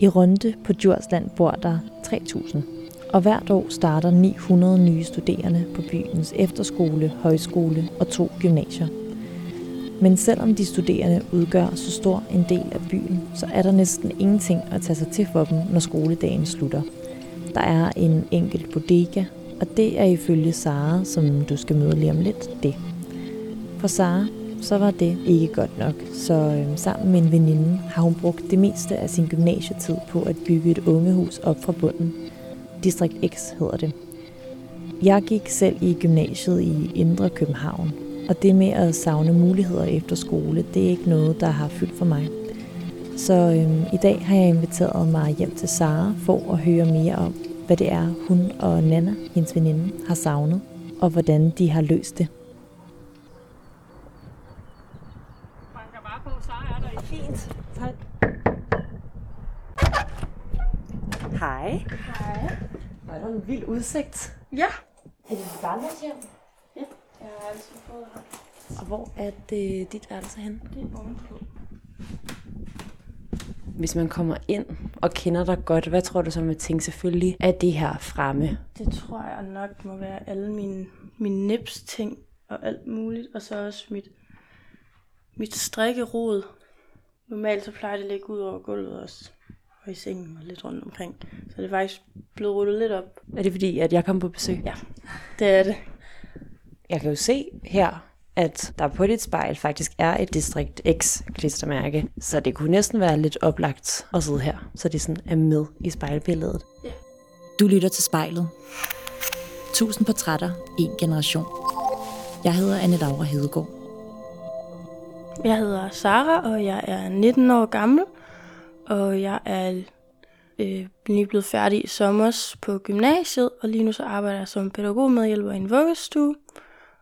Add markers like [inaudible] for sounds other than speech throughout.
I Runde på Djursland bor der 3.000, og hvert år starter 900 nye studerende på byens efterskole, højskole og to gymnasier. Men selvom de studerende udgør så stor en del af byen, så er der næsten ingenting at tage sig til for dem, når skoledagen slutter. Der er en enkelt bodega, og det er ifølge Sara, som du skal møde lige om lidt, det. For Sara, så var det ikke godt nok, så øhm, sammen med en veninde har hun brugt det meste af sin gymnasietid på at bygge et ungehus op fra bunden. Distrikt X hedder det. Jeg gik selv i gymnasiet i Indre København, og det med at savne muligheder efter skole, det er ikke noget, der har fyldt for mig. Så øhm, i dag har jeg inviteret mig hjem til Sara for at høre mere om, hvad det er, hun og Nana, hendes veninde, har savnet, og hvordan de har løst det. banker bare på, så er der Fint. Tak. Hej. Hej. Hvor er der en vild udsigt. Ja. Er det dit barndomshjem? Ja, jeg har altid boet her. Og hvor er det dit værelse hen? Det er ovenpå. Hvis man kommer ind og kender dig godt, hvad tror du så med tænke selvfølgelig er det her fremme? Det tror jeg nok må være alle mine, mine nips ting og alt muligt. Og så også mit, mit strikkerod. Normalt så plejer det at ligge ud over gulvet også. Og i sengen og lidt rundt omkring. Så det er faktisk blevet rullet lidt op. Er det fordi, at jeg kom på besøg? Ja, det er det. Jeg kan jo se her, at der på dit spejl faktisk er et Distrikt X klistermærke. Så det kunne næsten være lidt oplagt at sidde her, så det sådan er med i spejlbilledet. Ja. Du lytter til spejlet. Tusind portrætter, en generation. Jeg hedder Anne Laura Hedegaard. Jeg hedder Sara, og jeg er 19 år gammel. Og jeg er øh, lige blevet færdig i sommer på gymnasiet, og lige nu så arbejder jeg som pædagogmedhjælper i en vuggestue.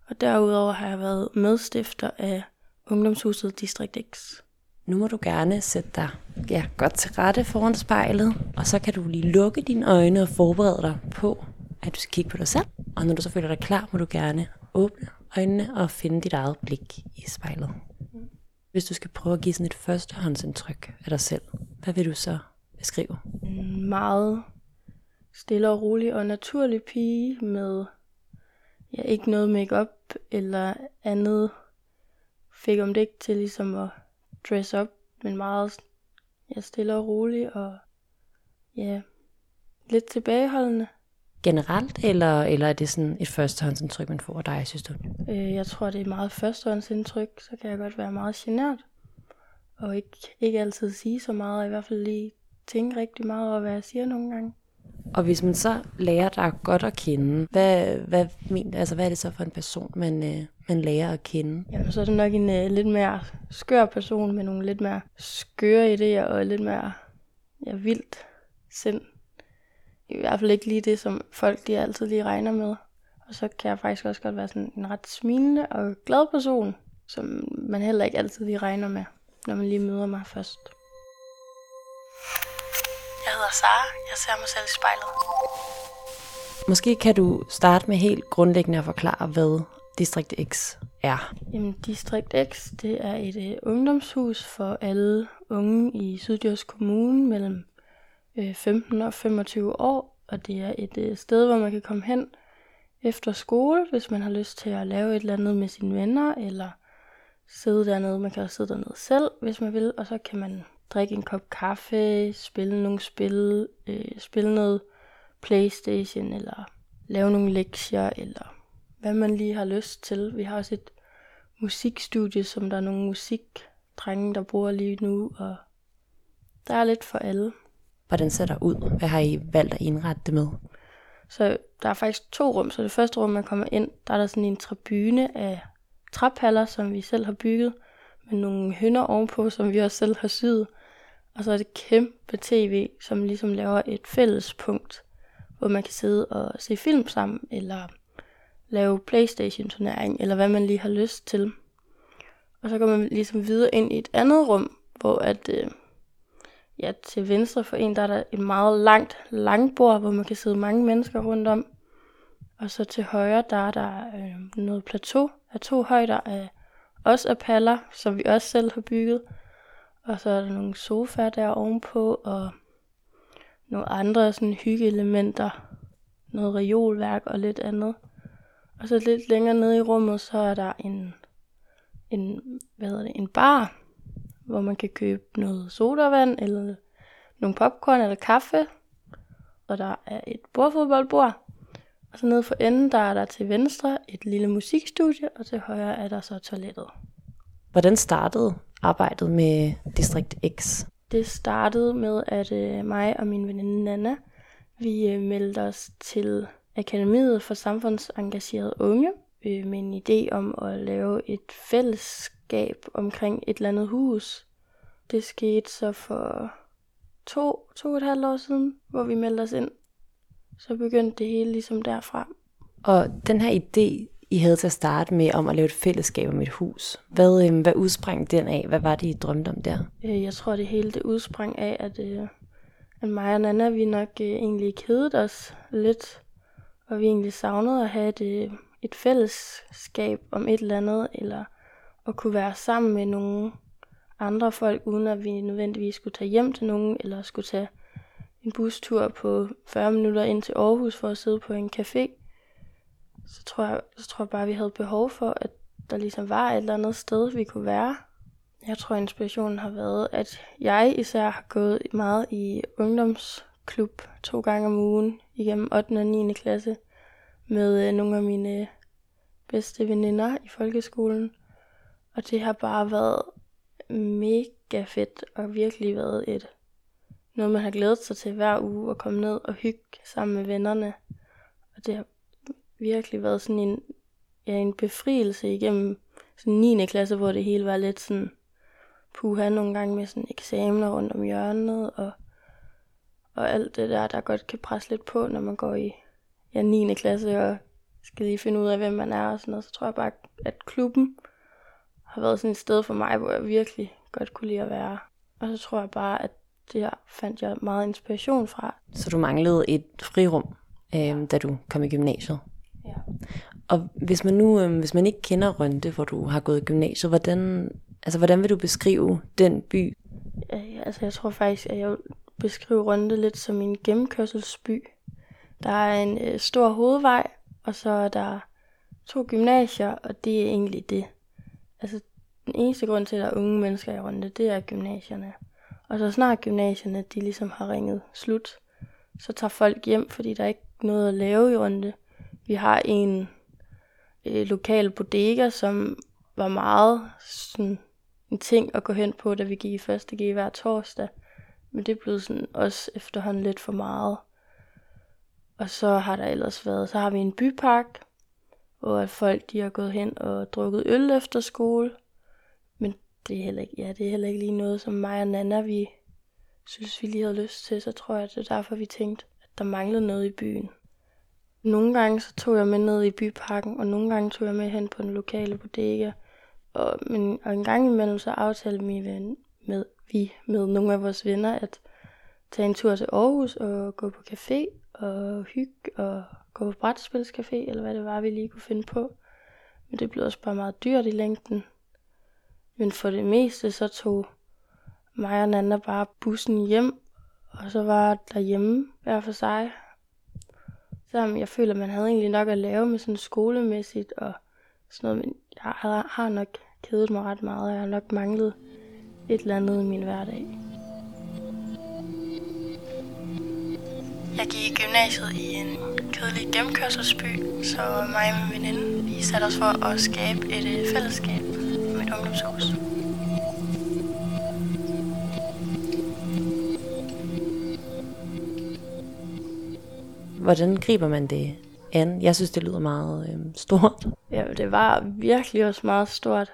Og derudover har jeg været medstifter af ungdomshuset Distrikt X. Nu må du gerne sætte dig ja, godt til rette foran spejlet, og så kan du lige lukke dine øjne og forberede dig på, at du skal kigge på dig selv. Og når du så føler dig klar, må du gerne åbne øjnene og finde dit eget blik i spejlet. Hvis du skal prøve at give sådan et førstehåndsindtryk af dig selv, hvad vil du så beskrive? En meget stille og rolig og naturlig pige med ja, ikke noget makeup eller andet fik om det ikke til ligesom at dress up, men meget ja, stille og rolig og ja, lidt tilbageholdende. Generelt, eller, eller er det sådan et førstehåndsindtryk, man får af dig, synes du? Øh, jeg tror, det er meget førstehåndsindtryk, så kan jeg godt være meget genert. Og ikke, ikke altid sige så meget, og i hvert fald lige tænke rigtig meget over, hvad jeg siger nogle gange. Og hvis man så lærer dig godt at kende, hvad, hvad, men, altså, hvad er det så for en person, man, øh, man lærer at kende? Jamen, så er det nok en uh, lidt mere skør person med nogle lidt mere skøre idéer og lidt mere ja, vildt sind. I hvert fald ikke lige det, som folk de altid lige regner med. Og så kan jeg faktisk også godt være sådan en ret smilende og glad person, som man heller ikke altid lige regner med, når man lige møder mig først. Jeg hedder Sara. Jeg ser mig selv i spejlet. Måske kan du starte med helt grundlæggende at forklare, hvad Distrikt X er. Jamen, Distrikt X, det er et øh, ungdomshus for alle unge i Syddjurs Kommune mellem øh, 15 og 25 år. Og det er et øh, sted, hvor man kan komme hen efter skole, hvis man har lyst til at lave et eller andet med sine venner, eller sidde dernede. Man kan også sidde dernede selv, hvis man vil, og så kan man drikke en kop kaffe, spille nogle spil, øh, spille noget Playstation, eller lave nogle lektier, eller hvad man lige har lyst til. Vi har også et musikstudie, som der er nogle musikdrenge, der bruger lige nu, og der er lidt for alle. Hvordan ser der ud? Hvad har I valgt at indrette det med? Så der er faktisk to rum. Så det første rum, man kommer ind, der er der sådan en tribune af træpaller, som vi selv har bygget, med nogle hønder ovenpå, som vi også selv har syet. Og så er det kæmpe tv, som ligesom laver et fællespunkt, hvor man kan sidde og se film sammen, eller lave Playstation-turnering, eller hvad man lige har lyst til. Og så går man ligesom videre ind i et andet rum, hvor at, øh, ja, til venstre for en, der er der et meget langt langbord, hvor man kan sidde mange mennesker rundt om. Og så til højre, der er der øh, noget plateau af to højder af også af paller, som vi også selv har bygget. Og så er der nogle sofaer der ovenpå, og nogle andre sådan hyggeelementer, noget reolværk og lidt andet. Og så lidt længere nede i rummet, så er der en, en, hvad hedder det, en bar, hvor man kan købe noget sodavand, eller nogle popcorn eller kaffe. Og der er et bordfodboldbord. Og så nede for enden, der er der til venstre et lille musikstudie, og til højre er der så toilettet. Hvordan startede arbejdet med Distrikt X? Det startede med, at øh, mig og min veninde Nana, vi øh, meldte os til Akademiet for Samfundsengagerede Unge øh, med en idé om at lave et fællesskab omkring et eller andet hus. Det skete så for to, to og et halvt år siden, hvor vi meldte os ind. Så begyndte det hele ligesom derfra. Og den her idé, I havde til at starte med om at lave et fællesskab om et hus, hvad, øh, hvad udsprang den af? Hvad var det, I drømte om der? Øh, jeg tror, det hele det udsprang af, at, øh, at mig og Nana, vi nok øh, egentlig kedede os lidt, og vi egentlig savnede at have et, et fællesskab om et eller andet, eller at kunne være sammen med nogle andre folk, uden at vi nødvendigvis skulle tage hjem til nogen, eller skulle tage en bustur på 40 minutter ind til Aarhus for at sidde på en café. Så tror jeg, så tror jeg bare, at vi havde behov for, at der ligesom var et eller andet sted, vi kunne være. Jeg tror, inspirationen har været, at jeg især har gået meget i ungdomsklub to gange om ugen igennem 8. og 9. klasse med øh, nogle af mine bedste veninder i folkeskolen. Og det har bare været mega fedt og virkelig været et noget, man har glædet sig til hver uge at komme ned og hygge sammen med vennerne. Og det har virkelig været sådan en, ja, en befrielse igennem sådan 9. klasse, hvor det hele var lidt sådan puha nogle gange med sådan eksamener rundt om hjørnet og, og alt det der, der godt kan presse lidt på, når man går i ja, 9. klasse og skal lige finde ud af, hvem man er og sådan noget. Så tror jeg bare, at klubben har været sådan et sted for mig, hvor jeg virkelig godt kunne lide at være. Og så tror jeg bare, at det fandt jeg meget inspiration fra. Så du manglede et frirum, øh, da du kom i gymnasiet? Ja. Og hvis man nu, øh, hvis man ikke kender Rønte, hvor du har gået i gymnasiet, hvordan, altså, hvordan vil du beskrive den by? Ja, altså jeg tror faktisk, at jeg vil beskrive Rønte lidt som en gennemkørselsby. Der er en øh, stor hovedvej, og så er der to gymnasier, og det er egentlig det. Altså den eneste grund til, at der er unge mennesker i Rønde, det er gymnasierne. Og så snart gymnasierne, de ligesom har ringet slut, så tager folk hjem, fordi der er ikke noget at lave i Rønde. Vi har en øh, lokal bodega, som var meget sådan en ting at gå hen på, da vi gik i første G hver torsdag. Men det blev sådan også efterhånden lidt for meget. Og så har der ellers været, så har vi en bypark, hvor folk de har gået hen og drukket øl efter skole. Men det er heller ikke, ja, det er heller ikke lige noget, som mig og Nana, vi synes, vi lige havde lyst til. Så tror jeg, at det er derfor, vi tænkte, at der manglede noget i byen. Nogle gange så tog jeg med ned i byparken, og nogle gange tog jeg med hen på den lokale bodega. Og, men, og en gang imellem så aftalte vi med, med, vi med nogle af vores venner at tage en tur til Aarhus og gå på café og hygge og gå på brætspilscafé, eller hvad det var, vi lige kunne finde på. Men det blev også bare meget dyrt i længden. Men for det meste så tog mig og Nanda bare bussen hjem, og så var derhjemme hver for sig. Så jeg føler, at man havde egentlig nok at lave med sådan skolemæssigt og sådan noget, men jeg har, har nok kedet mig ret meget, og jeg har nok manglet et eller andet i min hverdag. Jeg gik i gymnasiet i en kedelig gennemkørselsby, så mig og min veninde, vi satte os for at skabe et øh, fællesskab med et ungdomshus. Hvordan griber man det an? Jeg synes, det lyder meget øh, stort. Ja, det var virkelig også meget stort.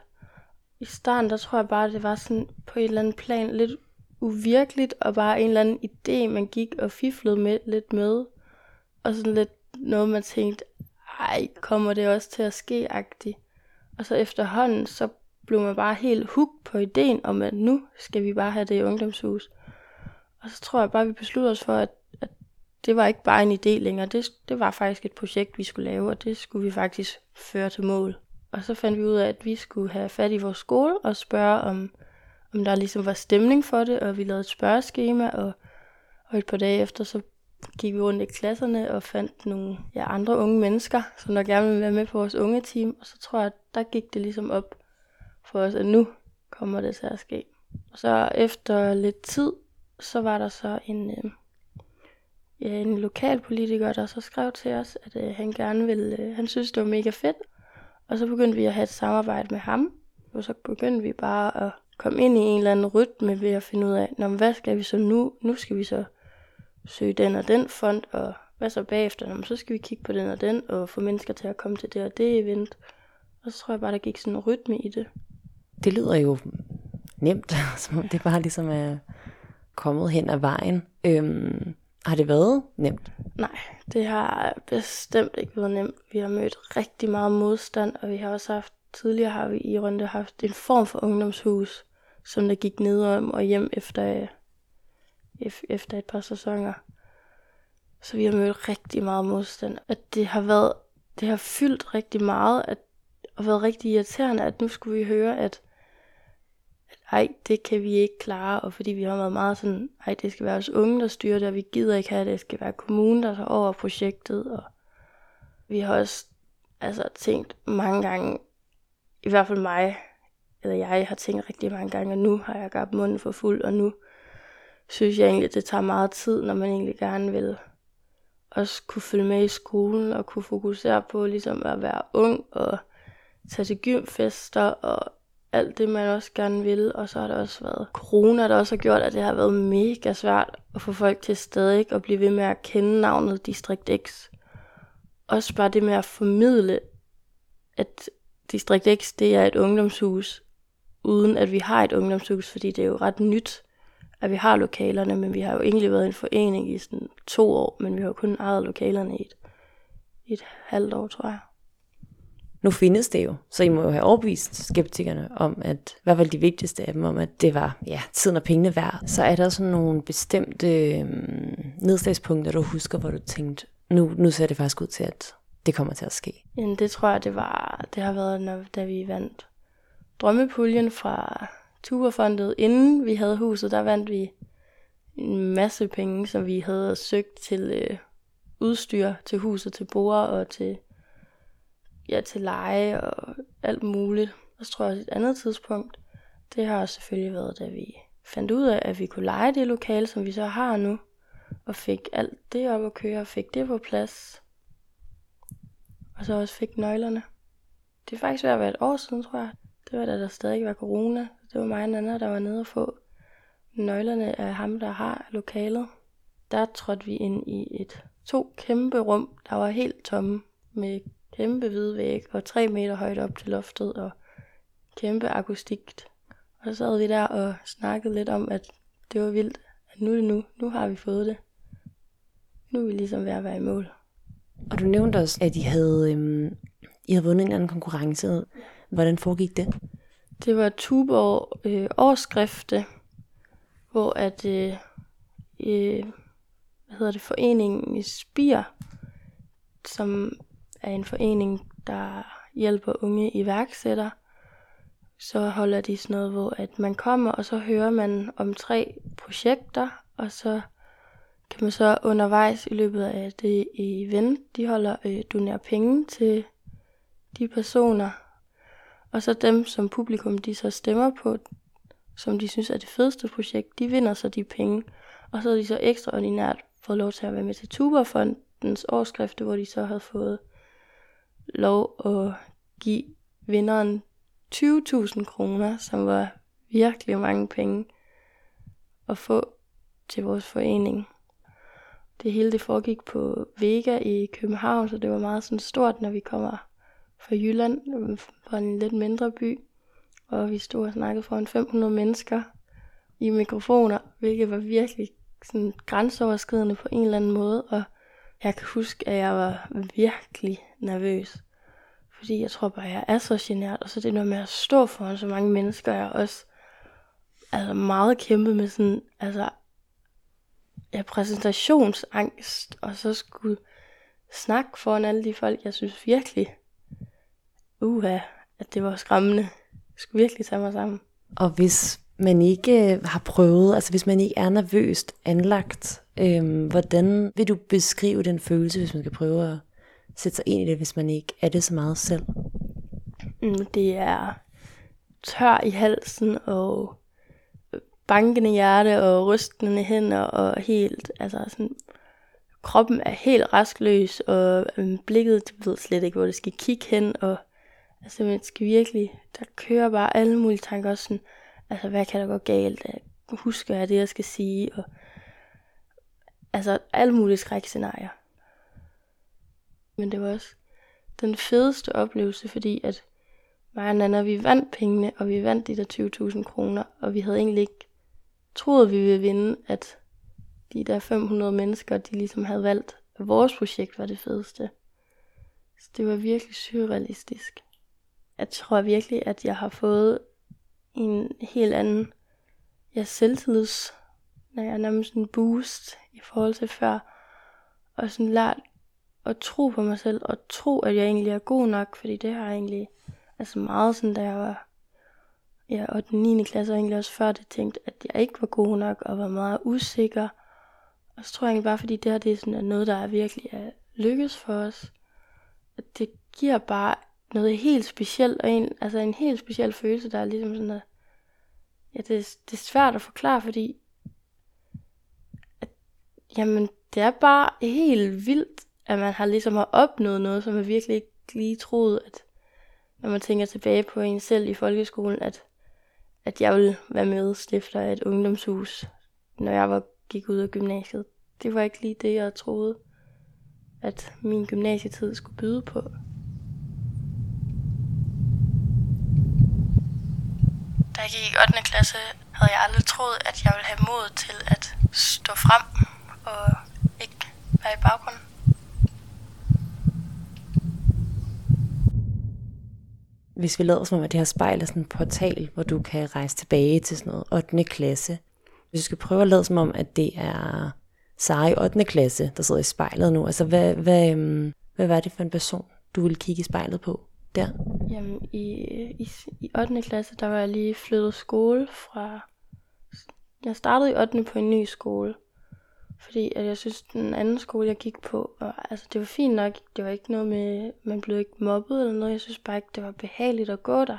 I starten, der tror jeg bare, det var sådan på et eller andet plan lidt uvirkeligt, og bare en eller anden idé, man gik og fiflede med lidt med. Og sådan lidt noget, man tænkte, ej, kommer det også til at ske-agtigt. Og så efterhånden, så blev man bare helt hooked på ideen om, at nu skal vi bare have det i ungdomshus. Og så tror jeg bare, vi besluttede os for, at, at det var ikke bare en idé længere. Det, det var faktisk et projekt, vi skulle lave, og det skulle vi faktisk føre til mål. Og så fandt vi ud af, at vi skulle have fat i vores skole og spørge, om, om der ligesom var stemning for det, og vi lavede et spørgeskema, og, Og et par dage efter, så gik vi rundt i klasserne og fandt nogle ja, andre unge mennesker, som der gerne ville være med på vores unge team. Og så tror jeg, at der gik det ligesom op for os, at nu kommer det til at ske. Og så efter lidt tid, så var der så en, øh, ja, en lokalpolitiker, der så skrev til os, at øh, han gerne ville, øh, han synes det var mega fedt. Og så begyndte vi at have et samarbejde med ham. Og så begyndte vi bare at komme ind i en eller anden rytme ved at finde ud af, Nå, hvad skal vi så nu? Nu skal vi så søge den og den fond, og hvad så bagefter? Nå, så skal vi kigge på den og den, og få mennesker til at komme til det og det event. Og så tror jeg bare, der gik sådan en rytme i det. Det lyder jo nemt, [laughs] som om det bare ligesom er kommet hen ad vejen. Øhm, har det været nemt? Nej, det har bestemt ikke været nemt. Vi har mødt rigtig meget modstand, og vi har også haft, tidligere har vi i Runde haft en form for ungdomshus, som der gik ned om og hjem efter, øh, efter et par sæsoner. Så vi har mødt rigtig meget modstand. At det har været, det har fyldt rigtig meget, at, og været rigtig irriterende, at nu skulle vi høre, at ej, det kan vi ikke klare, og fordi vi har været meget sådan, ej, det skal være os unge, der styrer det, og vi gider ikke have det, det skal være kommunen, der tager over projektet, og vi har også altså, tænkt mange gange, i hvert fald mig, eller jeg har tænkt rigtig mange gange, at nu har jeg gabt munden for fuld, og nu synes jeg egentlig, at det tager meget tid, når man egentlig gerne vil også kunne følge med i skolen, og kunne fokusere på ligesom at være ung, og tage til gymfester, og alt det, man også gerne vil. Og så har der også været corona, der også har gjort, at det har været mega svært at få folk til stadig at blive ved med at kende navnet Distrikt X. Også bare det med at formidle, at Distrikt X, det er et ungdomshus, uden at vi har et ungdomshus, fordi det er jo ret nyt, at vi har lokalerne, men vi har jo egentlig været en forening i sådan to år, men vi har jo kun ejet lokalerne i et, et halvt år, tror jeg nu findes det jo, så I må jo have overbevist skeptikerne om, at hvad var de vigtigste af dem, om at det var ja, tiden og pengene værd. Så er der sådan nogle bestemte øh, nedslagspunkter, du husker, hvor du tænkte, nu, nu ser det faktisk ud til, at det kommer til at ske. Jamen, det tror jeg, det var, det har været, når, da vi vandt drømmepuljen fra Tuberfondet. Inden vi havde huset, der vandt vi en masse penge, som vi havde søgt til øh, udstyr til huset, til borer og til ja, til leje og alt muligt. Og så tror jeg, også et andet tidspunkt, det har selvfølgelig været, da vi fandt ud af, at vi kunne lege det lokale, som vi så har nu, og fik alt det op at køre, og fik det på plads. Og så også fik nøglerne. Det er faktisk ved at være et år siden, tror jeg. Det var da der stadig var corona. Det var mig og Nana, der var nede og få nøglerne af ham, der har lokalet. Der trådte vi ind i et to kæmpe rum, der var helt tomme med kæmpe hvide væg og tre meter højt op til loftet og kæmpe akustik. Og så sad vi der og snakkede lidt om, at det var vildt, at nu er det nu, nu har vi fået det. Nu er vi ligesom ved at være i mål. Og du nævnte også, at I havde, øhm, I havde vundet en anden konkurrence. Hvordan foregik det? Det var Tuborg øh, årskrifte, hvor at øh, øh, hvad hedder det, foreningen i Spir, som er en forening, der hjælper unge iværksættere. Så holder de sådan noget, hvor at man kommer, og så hører man om tre projekter, og så kan man så undervejs i løbet af det event, de holder, øh, donere penge til de personer. Og så dem, som publikum de så stemmer på, som de synes er det fedeste projekt, de vinder så de penge. Og så er de så ekstraordinært fået lov til at være med til Tuberfondens årskrifte, hvor de så havde fået lov at give vinderen 20.000 kroner, som var virkelig mange penge at få til vores forening. Det hele det foregik på Vega i København, så det var meget sådan stort, når vi kommer fra Jylland, fra en lidt mindre by. Og vi stod og snakkede foran 500 mennesker i mikrofoner, hvilket var virkelig sådan grænseoverskridende på en eller anden måde. Og jeg kan huske, at jeg var virkelig nervøs. Fordi jeg tror bare, jeg er så genert. Og så det noget med at stå foran så mange mennesker, jeg også altså meget kæmpe med sådan, altså, ja, præsentationsangst. Og så skulle snakke foran alle de folk, jeg synes virkelig, uha, at det var skræmmende. Jeg skulle virkelig tage mig sammen. Og hvis man ikke har prøvet, altså hvis man ikke er nervøst anlagt, Øhm, hvordan vil du beskrive den følelse, hvis man skal prøve at sætte sig ind i det, hvis man ikke er det så meget selv? Mm, det er tør i halsen og bankende hjerte og rystende hænder og helt, altså sådan, kroppen er helt rastløs, og øhm, blikket, ved slet ikke, hvor det skal kigge hen, og altså, man skal virkelig, der kører bare alle mulige tanker, også sådan, altså, hvad kan der gå galt, øh, husker jeg det, jeg skal sige, og altså, alle mulige skrækscenarier. Men det var også den fedeste oplevelse, fordi at mig og Nana, vi vandt pengene, og vi vandt de der 20.000 kroner, og vi havde egentlig ikke troet, vi ville vinde, at de der 500 mennesker, de ligesom havde valgt, at vores projekt var det fedeste. Så det var virkelig surrealistisk. Jeg tror virkelig, at jeg har fået en helt anden ja, selvtillids, når jeg nærmest en boost i forhold til før, og sådan lært at tro på mig selv, og tro, at jeg egentlig er god nok, fordi det har jeg egentlig, altså meget sådan, da jeg var ja, og den 9. klasse, og egentlig også før det, tænkt, at jeg ikke var god nok, og var meget usikker. Og så tror jeg egentlig bare, fordi det her det er sådan noget, der er virkelig er lykkes for os, at det giver bare noget helt specielt, og en, altså en helt speciel følelse, der er ligesom sådan, noget, ja, det, er, det er svært at forklare, fordi at, jamen, det er bare helt vildt, at man har ligesom har opnået noget, som man virkelig ikke lige troede, at når man tænker tilbage på en selv i folkeskolen, at at jeg ville være med stifter af et ungdomshus, når jeg var, gik ud af gymnasiet. Det var ikke lige det, jeg troede, at min gymnasietid skulle byde på. Da jeg gik i 8. klasse, havde jeg aldrig troet, at jeg ville have mod til at stå frem og ikke være i baggrunden. hvis vi lader som om, at det her spejl er sådan en portal, hvor du kan rejse tilbage til sådan noget 8. klasse. Hvis du skal prøve at lade som om, at det er Sara i 8. klasse, der sidder i spejlet nu, altså hvad, hvad, øhm, hvad var det for en person, du ville kigge i spejlet på der? Jamen i, i, i 8. klasse, der var jeg lige flyttet skole fra... Jeg startede i 8. på en ny skole, fordi at jeg synes, den anden skole, jeg gik på, var, altså det var fint nok. Det var ikke noget med, man blev ikke mobbet eller noget. Jeg synes bare ikke, det var behageligt at gå der.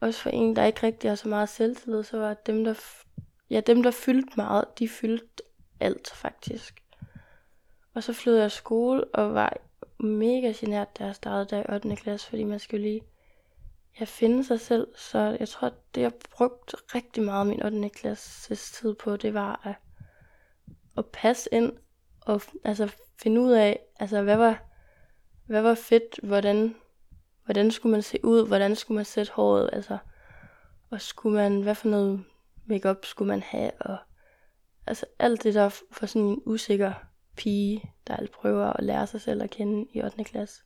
Også for en, der ikke rigtig har så meget selvtillid, så var dem, der, ja, dem, der fyldte meget, de fyldte alt faktisk. Og så flyttede jeg skole og var mega genert, da jeg startede der i 8. klasse, fordi man skulle lige ja, finde sig selv. Så jeg tror, at det jeg brugte rigtig meget min 8. klasses tid på, det var at at passe ind og altså finde ud af, altså hvad var, hvad var fedt, hvordan, hvordan skulle man se ud, hvordan skulle man sætte håret, altså, og skulle man, hvad for noget makeup skulle man have, og altså alt det der for sådan en usikker pige, der alt prøver at lære sig selv at kende i 8. klasse.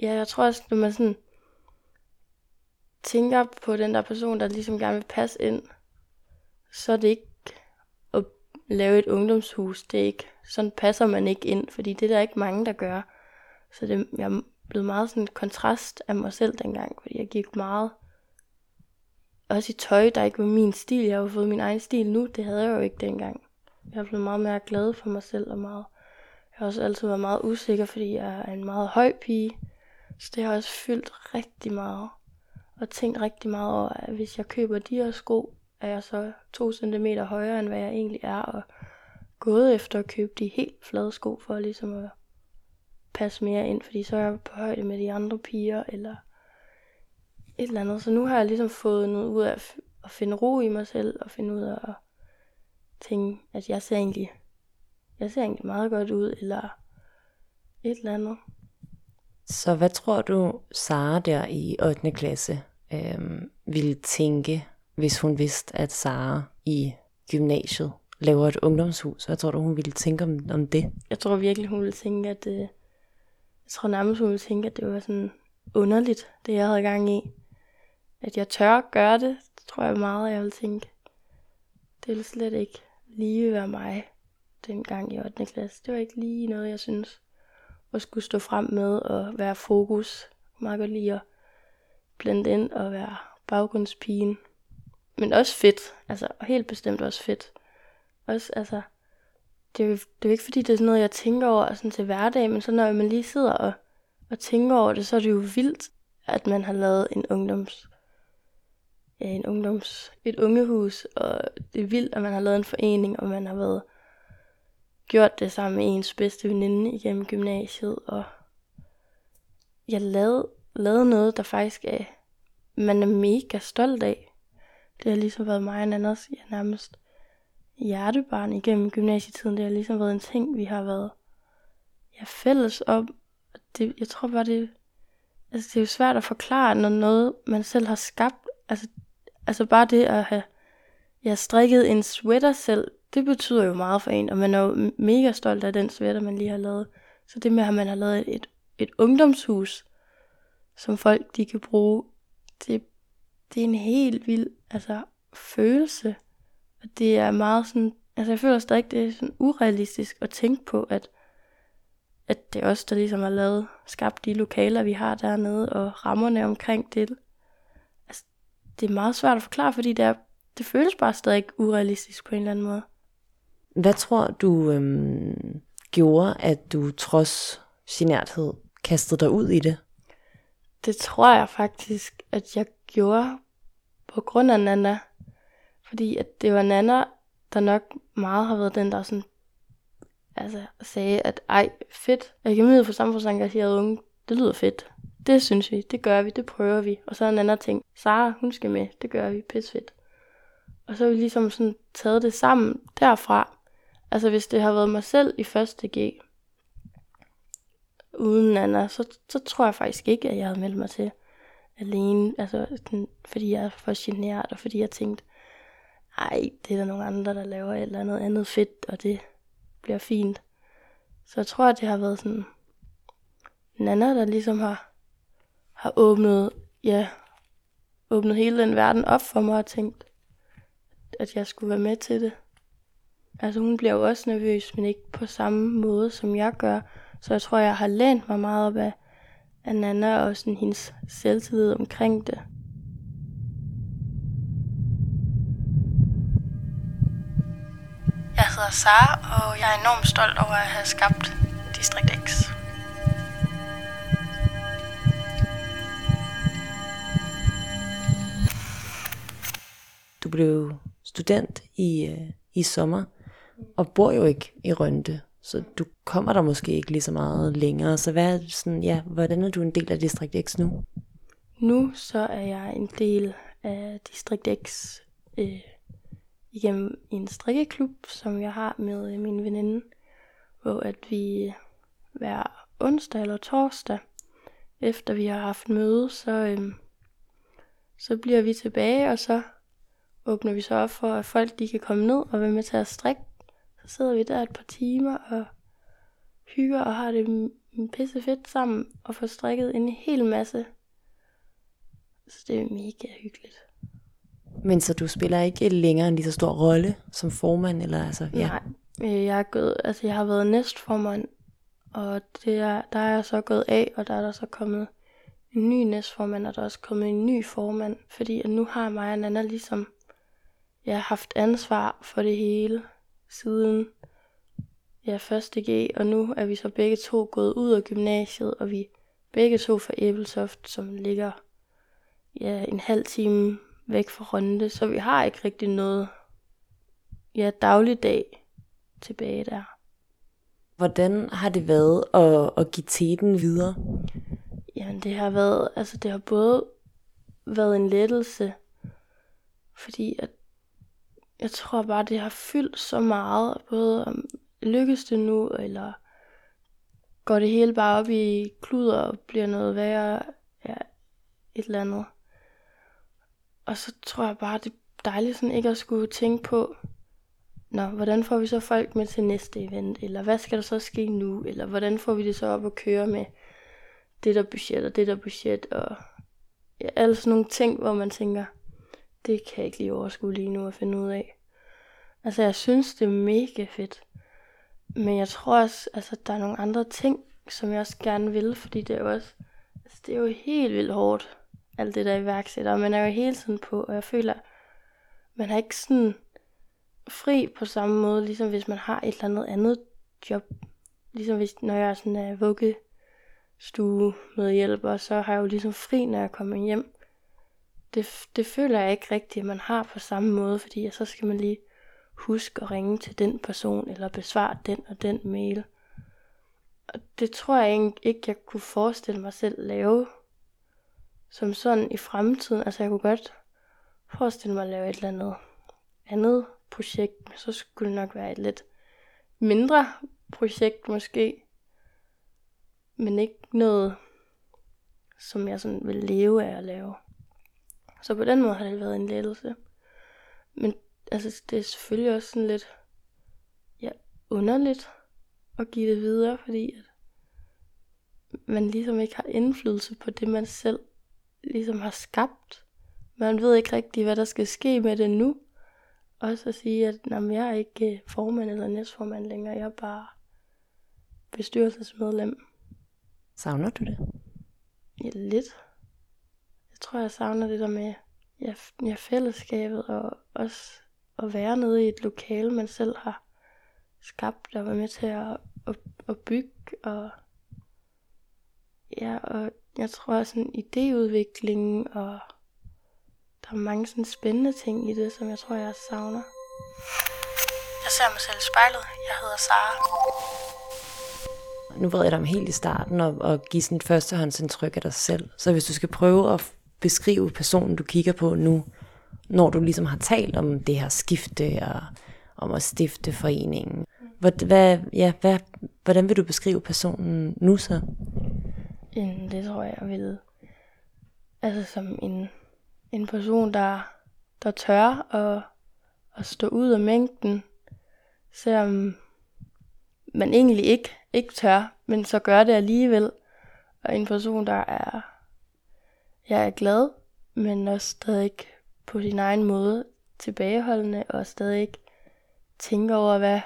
Ja, jeg tror også, når man sådan tænker på den der person, der ligesom gerne vil passe ind, så er det ikke at lave et ungdomshus, det er ikke, sådan passer man ikke ind, fordi det er der ikke mange, der gør. Så det, jeg er blevet meget sådan kontrast af mig selv dengang, fordi jeg gik meget også i tøj, der ikke var min stil. Jeg har jo fået min egen stil nu, det havde jeg jo ikke dengang. Jeg har blevet meget mere glad for mig selv og meget. Jeg har også altid været meget usikker, fordi jeg er en meget høj pige. Så det har også fyldt rigtig meget. Og tænkt rigtig meget over, at hvis jeg køber de her sko, er jeg så to centimeter højere, end hvad jeg egentlig er, og gået efter at købe de helt flade sko, for ligesom at passe mere ind, fordi så er jeg på højde med de andre piger, eller et eller andet. Så nu har jeg ligesom fået noget ud af at finde ro i mig selv, og finde ud af at tænke, at jeg ser egentlig, jeg ser egentlig meget godt ud, eller et eller andet. Så hvad tror du, Sara der i 8. klasse øhm, ville tænke hvis hun vidste, at Sara i gymnasiet laver et ungdomshus. Hvad tror du, hun ville tænke om, om det? Jeg tror virkelig, hun ville tænke, at... Øh, jeg tror nærmest, hun ville tænke, at det var sådan underligt, det jeg havde gang i. At jeg tør at gøre det, det tror jeg meget, jeg ville tænke. Det ville slet ikke lige være mig dengang i 8. klasse. Det var ikke lige noget, jeg synes at skulle stå frem med og være fokus. Jeg meget godt lide at blende ind og være baggrundspigen men også fedt. Altså, og helt bestemt også fedt. Også, altså, det er, jo, det er jo ikke fordi, det er sådan noget, jeg tænker over sådan til hverdag, men så når man lige sidder og, og tænker over det, så er det jo vildt, at man har lavet en ungdoms, en ungdoms, et ungehus, og det er vildt, at man har lavet en forening, og man har været gjort det sammen med ens bedste veninde igennem gymnasiet, og jeg lavede, lavede noget, der faktisk er, man er mega stolt af. Det har ligesom været mig og Anders, ja, nærmest hjertebarn igennem gymnasietiden. Det har ligesom været en ting, vi har været ja, fælles om. Det, jeg tror bare, det, altså, det er jo svært at forklare, når noget, man selv har skabt. Altså, altså bare det at have ja, strikket en sweater selv, det betyder jo meget for en, og man er jo mega stolt af den sweater, man lige har lavet. Så det med, at man har lavet et, et ungdomshus, som folk de kan bruge, det, det er en helt vild altså, følelse. Og det er meget sådan, altså jeg føler stadig, det er sådan urealistisk at tænke på, at, at det er os, der ligesom har lavet, skabt de lokaler, vi har dernede, og rammerne omkring det. Det er meget svært at forklare, fordi det, er, det føles bare stadig urealistisk på en eller anden måde. Hvad tror du øhm, gjorde, at du trods generthed kastede dig ud i det? Det tror jeg faktisk, at jeg gjorde på grund af Nana. Fordi at det var Nana, der nok meget har været den, der sådan, altså, sagde, at ej, fedt, akademiet for samfundsengageret unge, det lyder fedt. Det synes vi, det gør vi, det prøver vi. Og så er en anden ting, Sara, hun skal med, det gør vi, pis fedt. Og så har vi ligesom sådan taget det sammen derfra. Altså hvis det har været mig selv i første G, uden Anna, så, så tror jeg faktisk ikke, at jeg havde meldt mig til alene. Altså, sådan, fordi jeg er for generet, og fordi jeg tænkte, ej, det er der nogle andre, der laver et eller andet andet fedt, og det bliver fint. Så jeg tror, at det har været sådan Nana, der ligesom har, har åbnet, ja, åbnet hele den verden op for mig og tænkt, at jeg skulle være med til det. Altså hun bliver jo også nervøs, men ikke på samme måde, som jeg gør. Så jeg tror, jeg har lænt mig meget op af, af Nana og sådan hendes selvtillid omkring det. Jeg hedder Sara, og jeg er enormt stolt over at have skabt District X. blev student i, øh, i sommer, og bor jo ikke i Rønte, så du kommer der måske ikke lige så meget længere. Så hvad, sådan, ja, hvordan er du en del af District X nu? Nu så er jeg en del af District X øh, igennem en strikkeklub, som jeg har med øh, min veninde, hvor at vi hver onsdag eller torsdag, efter vi har haft møde, så, øh, så bliver vi tilbage, og så åbner vi så op for, at folk de kan komme ned og være med til at strikke så sidder vi der et par timer og hygger og har det pisse fedt sammen og får strikket en hel masse. Så det er mega hyggeligt. Men så du spiller ikke længere en lige så stor rolle som formand? Eller, altså, ja. Nej, øh, jeg, er gået, altså, jeg har været næstformand, og det er, der er jeg så gået af, og der er der så kommet en ny næstformand, og der er også kommet en ny formand, fordi at nu har mig og Nana ligesom jeg har haft ansvar for det hele siden ja, første G, og nu er vi så begge to gået ud af gymnasiet, og vi begge to fra Æbelsoft, som ligger ja, en halv time væk fra Rønde, så vi har ikke rigtig noget ja, dagligdag tilbage der. Hvordan har det været at, at give teten videre? Jamen det har været, altså det har både været en lettelse, fordi at jeg tror bare, det har fyldt så meget, både om lykkes det nu, eller går det hele bare op i kluder og bliver noget værre, ja, et eller andet. Og så tror jeg bare, det er dejligt sådan ikke at skulle tænke på, Nå, hvordan får vi så folk med til næste event? Eller hvad skal der så ske nu? Eller hvordan får vi det så op at køre med det der budget og det der budget? Og ja, alle sådan nogle ting, hvor man tænker, det kan jeg ikke lige overskue lige nu at finde ud af. Altså, jeg synes, det er mega fedt. Men jeg tror også, altså, der er nogle andre ting, som jeg også gerne vil, fordi det er jo også, altså, det er jo helt vildt hårdt, alt det der iværksætter, og man er jo hele tiden på, og jeg føler, man har ikke sådan fri på samme måde, ligesom hvis man har et eller andet andet job. Ligesom hvis, når jeg er sådan er uh, vuggestue med hjælp, og så har jeg jo ligesom fri, når jeg kommer hjem. Det, det føler jeg ikke rigtigt, at man har på samme måde, fordi så skal man lige huske at ringe til den person, eller besvare den og den mail. Og det tror jeg ikke, jeg kunne forestille mig selv lave som sådan i fremtiden. Altså jeg kunne godt forestille mig at lave et eller andet andet projekt, men så skulle det nok være et lidt mindre projekt måske. Men ikke noget, som jeg sådan vil leve af at lave. Så på den måde har det været en lettelse. Men altså, det er selvfølgelig også sådan lidt ja, underligt at give det videre, fordi at man ligesom ikke har indflydelse på det, man selv ligesom har skabt. Man ved ikke rigtig, hvad der skal ske med det nu. Også at sige, at jamen, jeg er ikke formand eller næstformand længere, jeg er bare bestyrelsesmedlem. Savner du det? Ja, lidt. Jeg tror, jeg savner det der med ja, ja, fællesskabet og også at være nede i et lokale, man selv har skabt og være med til at, at, at bygge. Og, ja, og jeg tror også sådan idéudviklingen, og der er mange sådan spændende ting i det, som jeg tror, jeg savner. Jeg ser mig selv i spejlet. Jeg hedder Sara. Nu ved jeg dig om helt i starten og, og give sådan et førstehåndsindtryk af dig selv. Så hvis du skal prøve at beskrive personen, du kigger på nu, når du ligesom har talt om det her skifte og om at stifte foreningen. Hvad, hvad, ja, hvad, hvordan vil du beskrive personen nu så? Det tror jeg vil. Altså som en, en person, der, der tør at, at stå ud af mængden, selvom man egentlig ikke, ikke tør, men så gør det alligevel. Og en person, der er, jeg er glad, men også stadig på sin egen måde tilbageholdende, og stadig tænker over, hvad,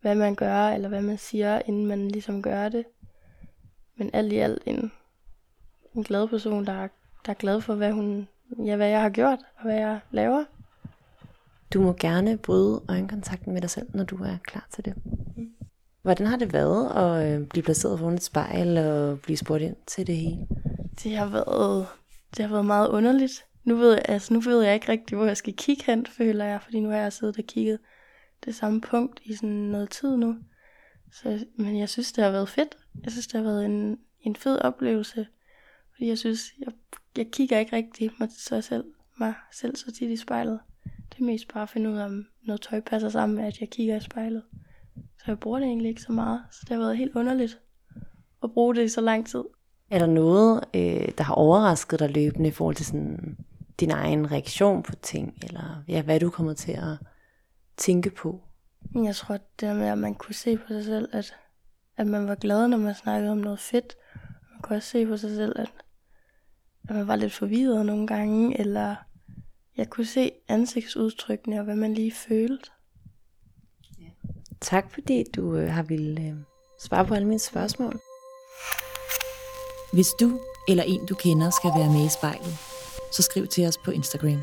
hvad man gør, eller hvad man siger, inden man ligesom gør det. Men alt i alt en, en glad person, der er, der er glad for, hvad, hun, ja, hvad jeg har gjort, og hvad jeg laver. Du må gerne bryde øjenkontakten med dig selv, når du er klar til det. Mm. Hvordan har det været at øh, blive placeret foran et spejl og blive spurgt ind til det hele? Det har været, det har været meget underligt. Nu ved, jeg, altså, nu ved jeg ikke rigtig, hvor jeg skal kigge hen, føler jeg, fordi nu har jeg siddet og kigget det samme punkt i sådan noget tid nu. Så, men jeg synes, det har været fedt. Jeg synes, det har været en, en fed oplevelse. Fordi jeg synes, jeg, jeg kigger ikke rigtig mig, så selv, mig selv så tit i spejlet. Det er mest bare at finde ud af, om noget tøj passer sammen med, at jeg kigger i spejlet. Så jeg bruger det egentlig ikke så meget. Så det har været helt underligt at bruge det i så lang tid. Er der noget, øh, der har overrasket dig løbende i forhold til sådan, din egen reaktion på ting? Eller ja, hvad er du kommet til at tænke på? Jeg tror, det der med, at man kunne se på sig selv, at, at man var glad, når man snakkede om noget fedt. Man kunne også se på sig selv, at, at man var lidt forvirret nogle gange, eller jeg kunne se ansigtsudtrykkene og hvad man lige følte. Tak fordi du øh, har ville øh, svare på alle mine spørgsmål. Hvis du eller en du kender skal være med i spejlet, så skriv til os på Instagram.